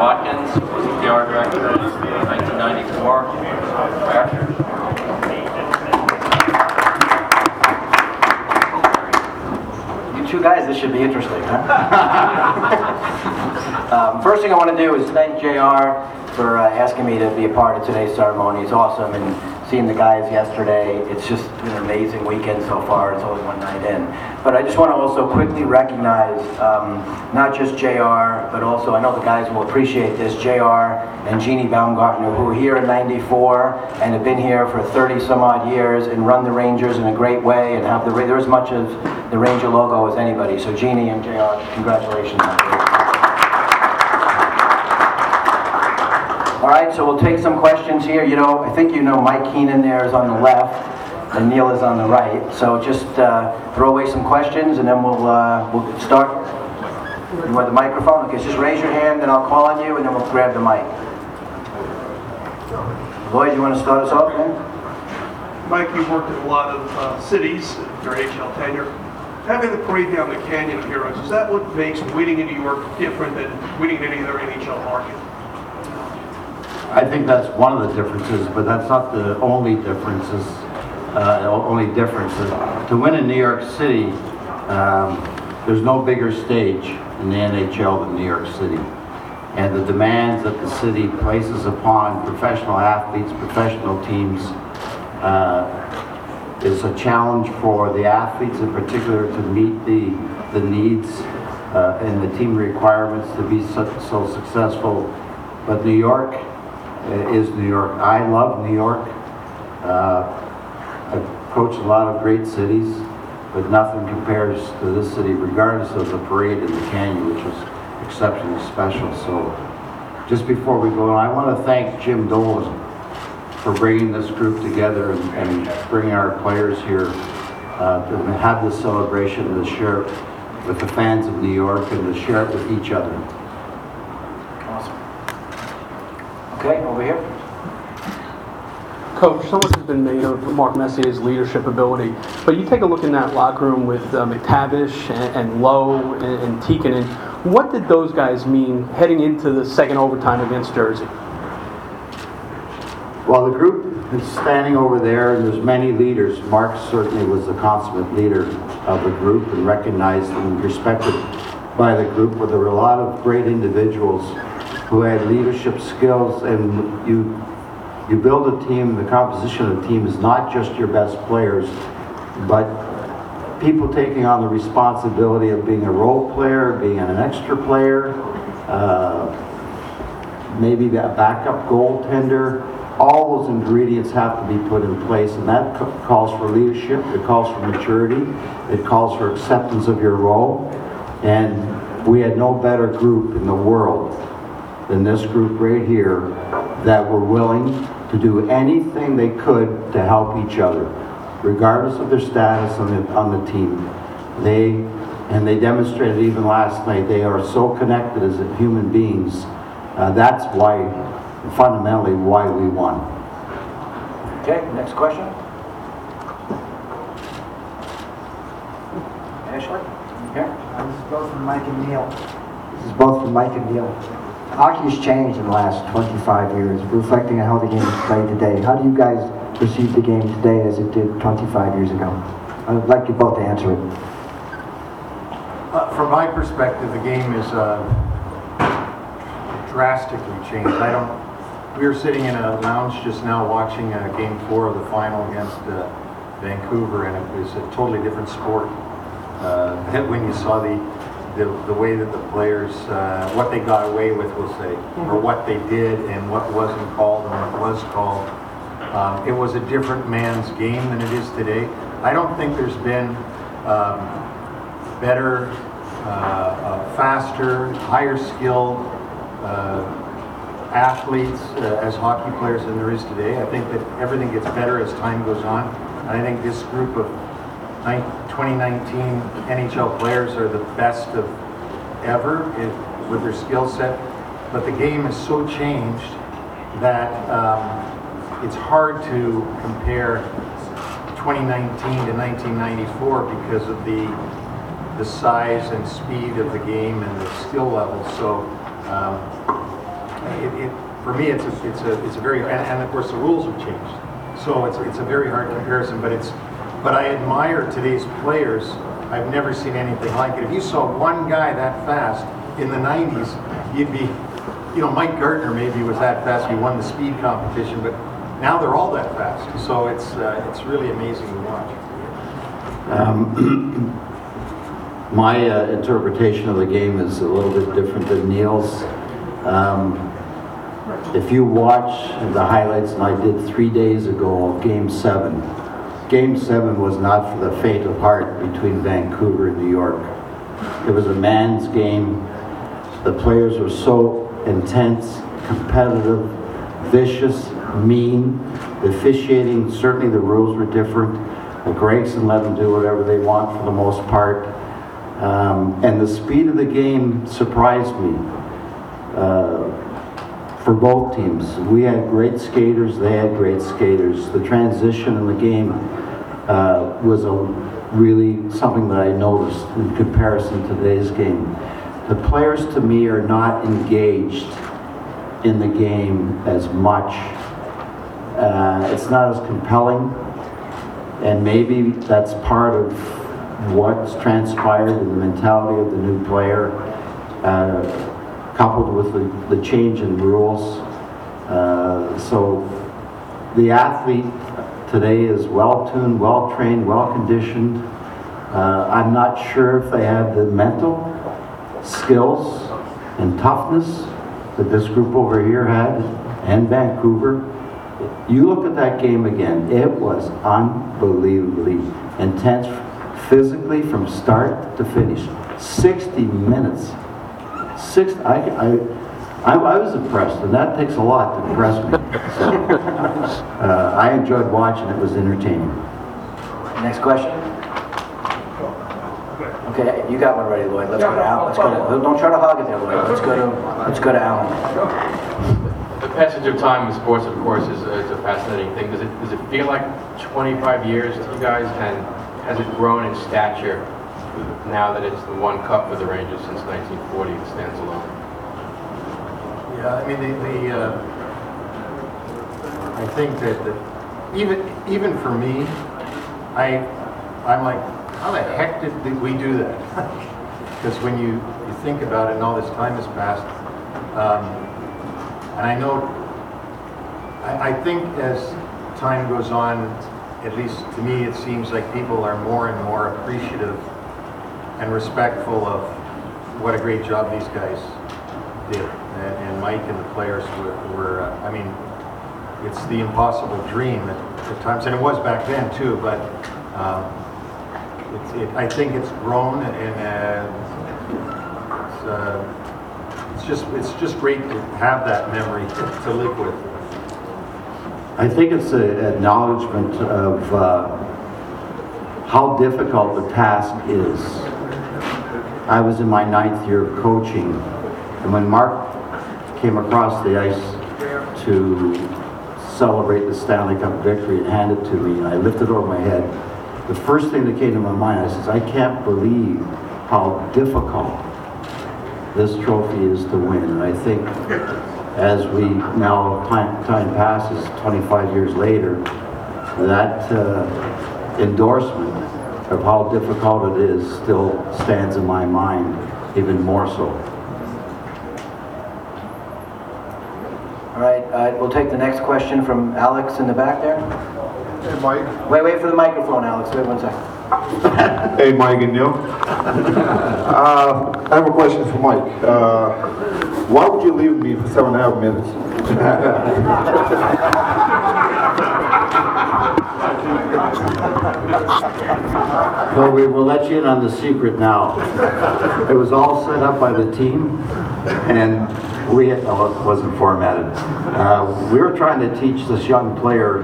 Watkins, was the PR director in 1994. You two guys, this should be interesting, huh? Um, First thing I want to do is thank JR for uh, asking me to be a part of today's ceremony. It's awesome, and seeing the guys yesterday, it's just an amazing weekend so far. It's only one night in. But I just want to also quickly recognize um, not just JR, but also, I know the guys will appreciate this, JR and Jeannie Baumgartner, who were here in 94 and have been here for 30 some odd years and run the Rangers in a great way and have the, they're as much of the Ranger logo as anybody. So Jeannie and JR, congratulations. All right, so we'll take some questions here. You know, I think you know Mike Keenan there is on the left and Neil is on the right. So just uh, throw away some questions and then we'll, uh, we'll start. You want the microphone? Okay, just raise your hand and I'll call on you and then we'll grab the mic. Lloyd, you want to start us off? Mike, you've worked in a lot of uh, cities, your HL tenure. Having the parade down the canyon of heroes, is that what makes winning in New York different than winning in any other NHL market? I think that's one of the differences, but that's not the only differences, uh, only differences. To win in New York City, um, there's no bigger stage in the NHL than New York City. And the demands that the city places upon professional athletes, professional teams, uh, is a challenge for the athletes in particular to meet the, the needs uh, and the team requirements to be so, so successful. But New York is New York. I love New York. Uh, I've coached a lot of great cities, but nothing compares to this city, regardless of the parade in the canyon, which was exceptionally special. So just before we go on, I want to thank Jim Dolan for bringing this group together and, and bringing our players here uh, to have this celebration, and to share it with the fans of New York and to share it with each other. Awesome. Okay, over here. Coach, so much has been made of Mark Messier's leadership ability, but you take a look in that locker room with uh, MacTavish and, and Lowe and, and Tikkanen. What did those guys mean heading into the second overtime against Jersey? Well, the group is standing over there, and there's many leaders. Mark certainly was the consummate leader of the group and recognized and respected by the group, but there were a lot of great individuals who had leadership skills, and you, you build a team, the composition of the team is not just your best players, but people taking on the responsibility of being a role player, being an extra player, uh, maybe that backup goaltender, all those ingredients have to be put in place, and that calls for leadership, it calls for maturity, it calls for acceptance of your role, and we had no better group in the world than this group right here that were willing to do anything they could to help each other, regardless of their status on the, on the team. They, and they demonstrated even last night, they are so connected as human beings. Uh, that's why, fundamentally, why we won. Okay, next question. Ashley? Here? Uh, This is both from Mike and Neil. This is both from Mike and Neil. Hockey has changed in the last 25 years, reflecting on how the game is played today. How do you guys perceive the game today as it did 25 years ago? I'd like you both to answer it. Uh, From my perspective, the game is uh, drastically changed. I don't, we were sitting in a lounge just now watching uh, Game 4 of the final against uh, Vancouver, and it was a totally different sport. Uh, When you saw the, the the way that the players, uh, what they got away with, we'll say, or what they did and what wasn't called and what was called. Um, It was a different man's game than it is today. I don't think there's been um, better, uh, uh, faster, higher skilled uh, athletes uh, as hockey players than there is today. I think that everything gets better as time goes on. And I think this group of nine- 2019 NHL players are the best of ever with their skill set. But the game is so changed that um, it's hard to compare 2019 to 1994 because of the the size and speed of the game and the skill level. So um, for me, it's a, it's a, it's a very, and, and of course, the rules have changed. So it's, it's a very hard comparison, but it's, but I admire today's players. I've never seen anything like it. If you saw one guy that fast in the 90s, you'd be, you know, Mike Gartner maybe was that fast. He won the speed competition, but now they're all that fast. So it's, uh, it's really amazing to watch. Um, My uh, interpretation of the game is a little bit different than Neil's. Um, If you watch the highlights, and I did three days ago of Game 7, Game 7 was not for the faint of heart between Vancouver and New York. It was a man's game. The players were so intense, competitive, vicious, mean. The officiating, certainly the rules were different. Uh, Gregson let them do whatever they want for the most part. Um, and the speed of the game surprised me uh, for both teams. We had great skaters, they had great skaters. The transition in the game uh, was a really something that I noticed in comparison to today's game. The players to me are not engaged in the game as much. Uh, it's not as compelling, and maybe that's part of what's transpired in the mentality of the new player, uh, coupled with the, the change in rules. Uh, so the athlete today is well-tuned, well-trained, well-conditioned. Uh, I'm not sure if they have the mental skills and toughness that this group over here had, and Vancouver. You look at that game again, it was unbelievably intense physically from start to finish. 60 minutes. Six, I, I, I, I was impressed, and that takes a lot to impress me. So, uh, I enjoyed watching, it was entertaining. Next question? Okay, you got one ready, Lloyd. Let's go to Al. Let's go to, don't try to hog it there, Lloyd. Let's go to, let's go to Alan. The passage of time in sports, of course, is, is a fascinating thing. Does it, does it feel like 25 years to you guys? And has it grown in stature now that it's the one cup for the Rangers since 1940 it stands alone? Yeah, I mean, the, the, uh, I think that, even, even for me, I, I'm like, how the heck did did we do that? Because when you, you think about it and all this time has passed, um, and I know, I, I think as time goes on, at least to me, it seems like people are more and more appreciative and respectful of what a great job these guys did. And, and Mike and the players were, were uh, I mean, it's the impossible dream at, at times, and it was back then too, but um, it, I think it's grown and, uh, it's, uh, it's just, it's just great to have that memory to live with. I think it's an acknowledgement of uh, how difficult the task is. I was in my ninth year of coaching, and when Mark came across the ice to celebrate the Stanley Cup victory and hand it to me, and I lifted it over my head, the first thing that came to my mind, I says, I can't believe how difficult this trophy is to win. And I think as we now, time, time passes, 25 years later, that uh, endorsement of how difficult it is still stands in my mind even more so. All right, uh, we'll take the next question from Alex in the back there. Hey, Mike. Wait, wait for the microphone, Alex. Wait one second. Hey, Mike and Neil. Uh, I have a question for Mike. Uh, why would you leave me for seven and a half minutes? Well, we will let you in on the secret now. It was all set up by the team, and we, had- oh, it wasn't formatted. Uh, We were trying to teach this young player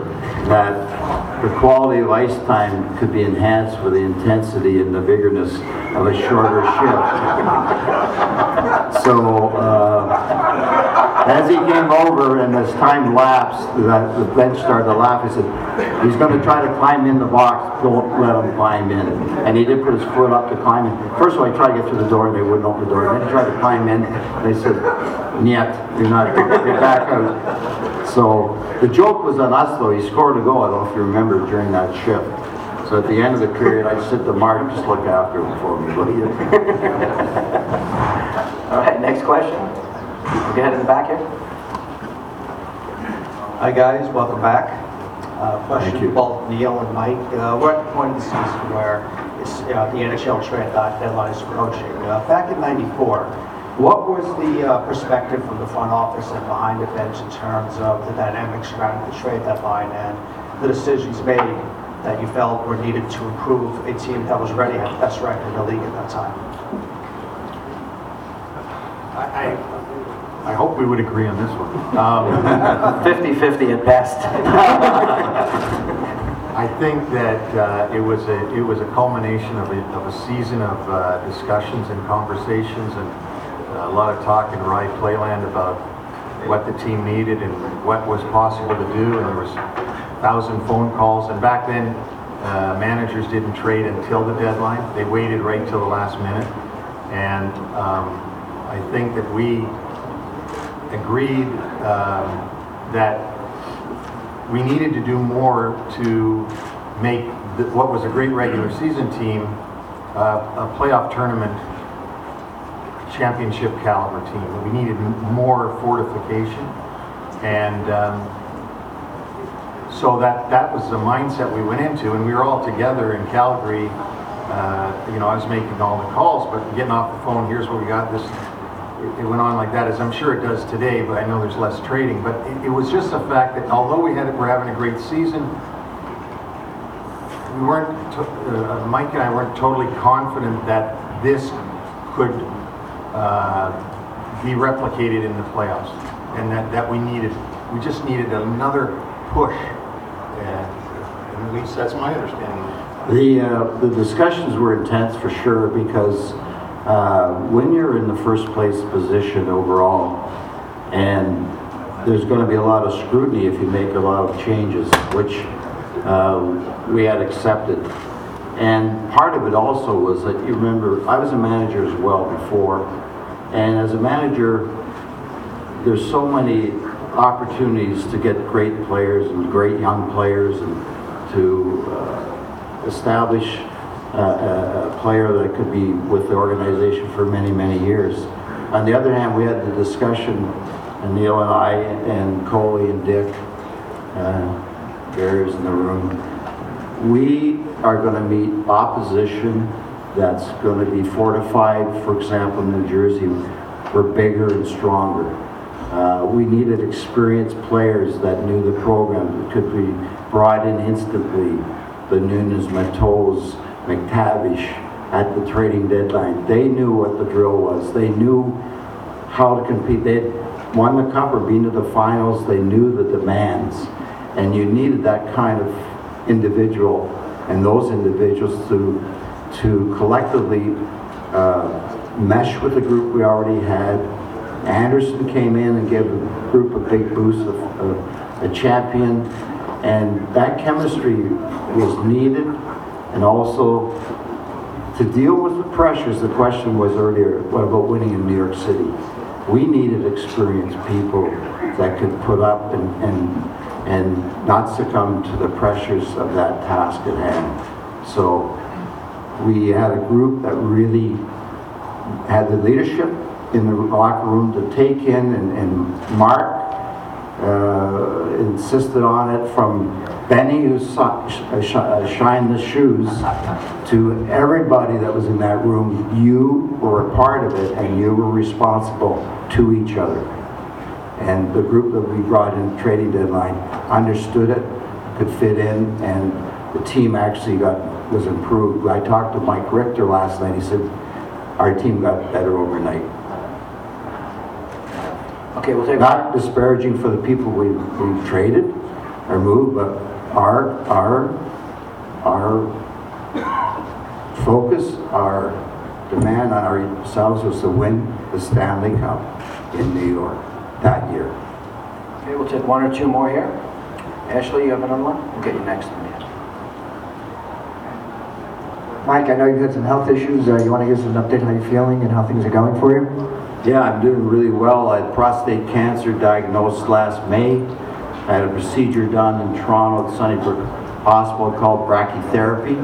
that the quality of ice time could be enhanced with the intensity and the vigorous of a shorter shift. So, uh, as he came over and as time lapsed, the the bench started to laugh, he said, He's gonna try to climb in the box, don't let him climb in. And he did put his foot up to climb in. First of all, he tried to get through the door, and they wouldn't open the door. Then he tried to climb in, they said, "Niet, you're not, you're back out." So the joke was on us, though. He scored a goal, I don't know if you remember, during that shift. So at the end of the period, I said to Mark, just look after him for me, will you? All right, next question. Go ahead in the back here. Hi, guys, welcome back. Uh, Thank you. Question, both Neil and Mike. Uh, We're at the point of the season where it's, uh, the NHL trade deadline is approaching. Uh, Back in '94, what was the uh, perspective from the front office and behind the bench in terms of the dynamics surrounding the trade deadline and the decisions made that you felt were needed to improve a team that was ready, had the best record in the league at that time? I, I- I hope we would agree on this one. Um, 50/50 at best. I think that uh, it was a, it was a culmination of a, of a season of uh, discussions and conversations and a lot of talk in Rye Playland about what the team needed and what was possible to do, and there was a thousand phone calls, and back then, uh, managers didn't trade until the deadline, they waited right till the last minute, and um, I think that we agreed um, that we needed to do more to make the- what was a great regular season team uh, a playoff tournament championship caliber team. We needed more fortification. And um, so that, that was the mindset we went into. And we were all together in Calgary. Uh, You know, I was making all the calls, but getting off the phone, here's what we got, this, it- it went on like that, as I'm sure it does today, but I know there's less trading. But it, it was just the fact that although we had, we're having a great season, we weren't, to- uh, Mike and I weren't totally confident that this could uh, be replicated in the playoffs. And that, that we needed, we just needed another push. And and at least that's my understanding. The, uh, the discussions were intense for sure because uh, when you're in the first place position overall, and there's going to be a lot of scrutiny if you make a lot of changes, which uh, we had accepted. And part of it also was that you remember, I was a manager as well before, and as a manager, there's so many opportunities to get great players and great young players and to uh, establish a, a player that could be with the organization for many, many years. On the other hand, we had the discussion, and Neil and I and Coley and Dick, uh, Gary's in the room, we are going to meet opposition that's going to be fortified. For example, New Jersey, we're bigger and stronger. Uh, we needed experienced players that knew the program, that could be brought in instantly. The Noonans, Matteaus, MacTavish at the trading deadline. They knew what the drill was. They knew how to compete. They had won the cup or been to the finals. They knew the demands. And you needed that kind of individual and those individuals to, to collectively uh, mesh with the group we already had. Anderson came in and gave the group a big boost of, of a champion. And that chemistry was needed. And also to deal with the pressures, the question was earlier, what about winning in New York City? We needed experienced people that could put up and, and, and not succumb to the pressures of that task at hand. So we had a group that really had the leadership in the locker room to take in and, and Mark uh, insisted on it from Benny who sh- uh, shined the shoes to everybody that was in that room. You were a part of it and you were responsible to each other. And the group that we brought in trading deadline understood it, could fit in, and the team actually got, was improved. I talked to Mike Richter last night, he said, our team got better overnight. Okay, we'll take. Not disparaging for the people we, we traded or moved, but our, our, our focus, our demand on ourselves was to win the Stanley Cup in New York that year. Okay, we'll take one or two more here. Ashley, you have another one? We'll get you next. Mike, I know you've had some health issues. Uh, you want to give us an update how you're feeling and how things are going for you? Yeah, I'm doing really well. I had prostate cancer diagnosed last May. I had a procedure done in Toronto at Sunnybrook Hospital called brachytherapy.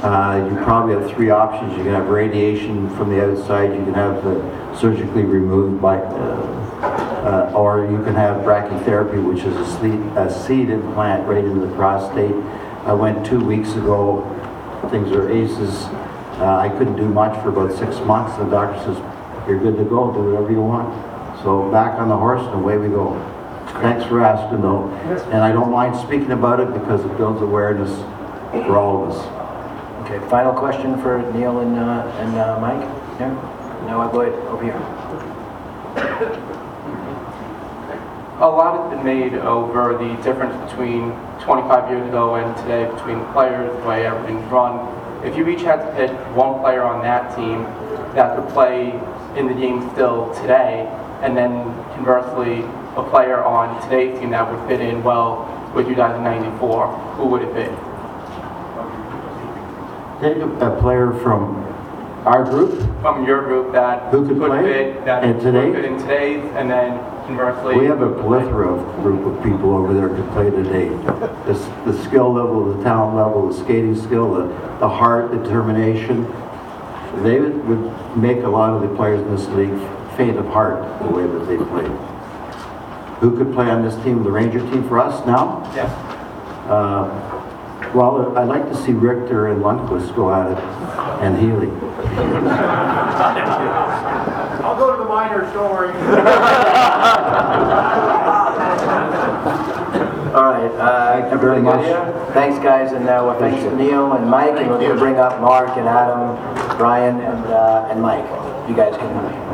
Uh, you probably have three options. You can have radiation from the outside, you can have uh, surgically removed by, uh, uh, or you can have brachytherapy, which is a seed, a seed implant right into the prostate. I went two weeks ago. Things are aces. Uh, I couldn't do much for about six months. The doctor says, you're good to go, do whatever you want. So back on the horse and away we go. Thanks for asking though. And I don't mind speaking about it because it builds awareness for all of us. Okay, final question for Neil and, uh, and uh, Mike? Yeah? No, I'll go ahead, over here. A lot has been made over the difference between 25 years ago and today between players, the way everything's run. If you each had to pick one player on that team that could play in the game still today, and then conversely, a player on today's team that would fit in well with you guys in 94, who would it be? Take a, a player from our group. From your group that Who could play fit, that in would today? fit in today's, and then conversely. We have a who could play- plethora of group of people over there to play today. The, s- the skill level, the talent level, the skating skill, the, the heart, determination. They would, would make a lot of the players in this league faint of heart the way that they play. Who could play on this team, the Ranger team for us now? Yes. Uh, Well, I'd like to see Richter and Lundqvist go at it, and Healy. I'll go to the minors, don't worry. All right, uh, Thank you very everybody much. good? Thanks, guys, and uh, well, thanks to Neil and Mike, and we're gonna bring up Mark and Adam, Brian, and, uh, and Mike. You guys can.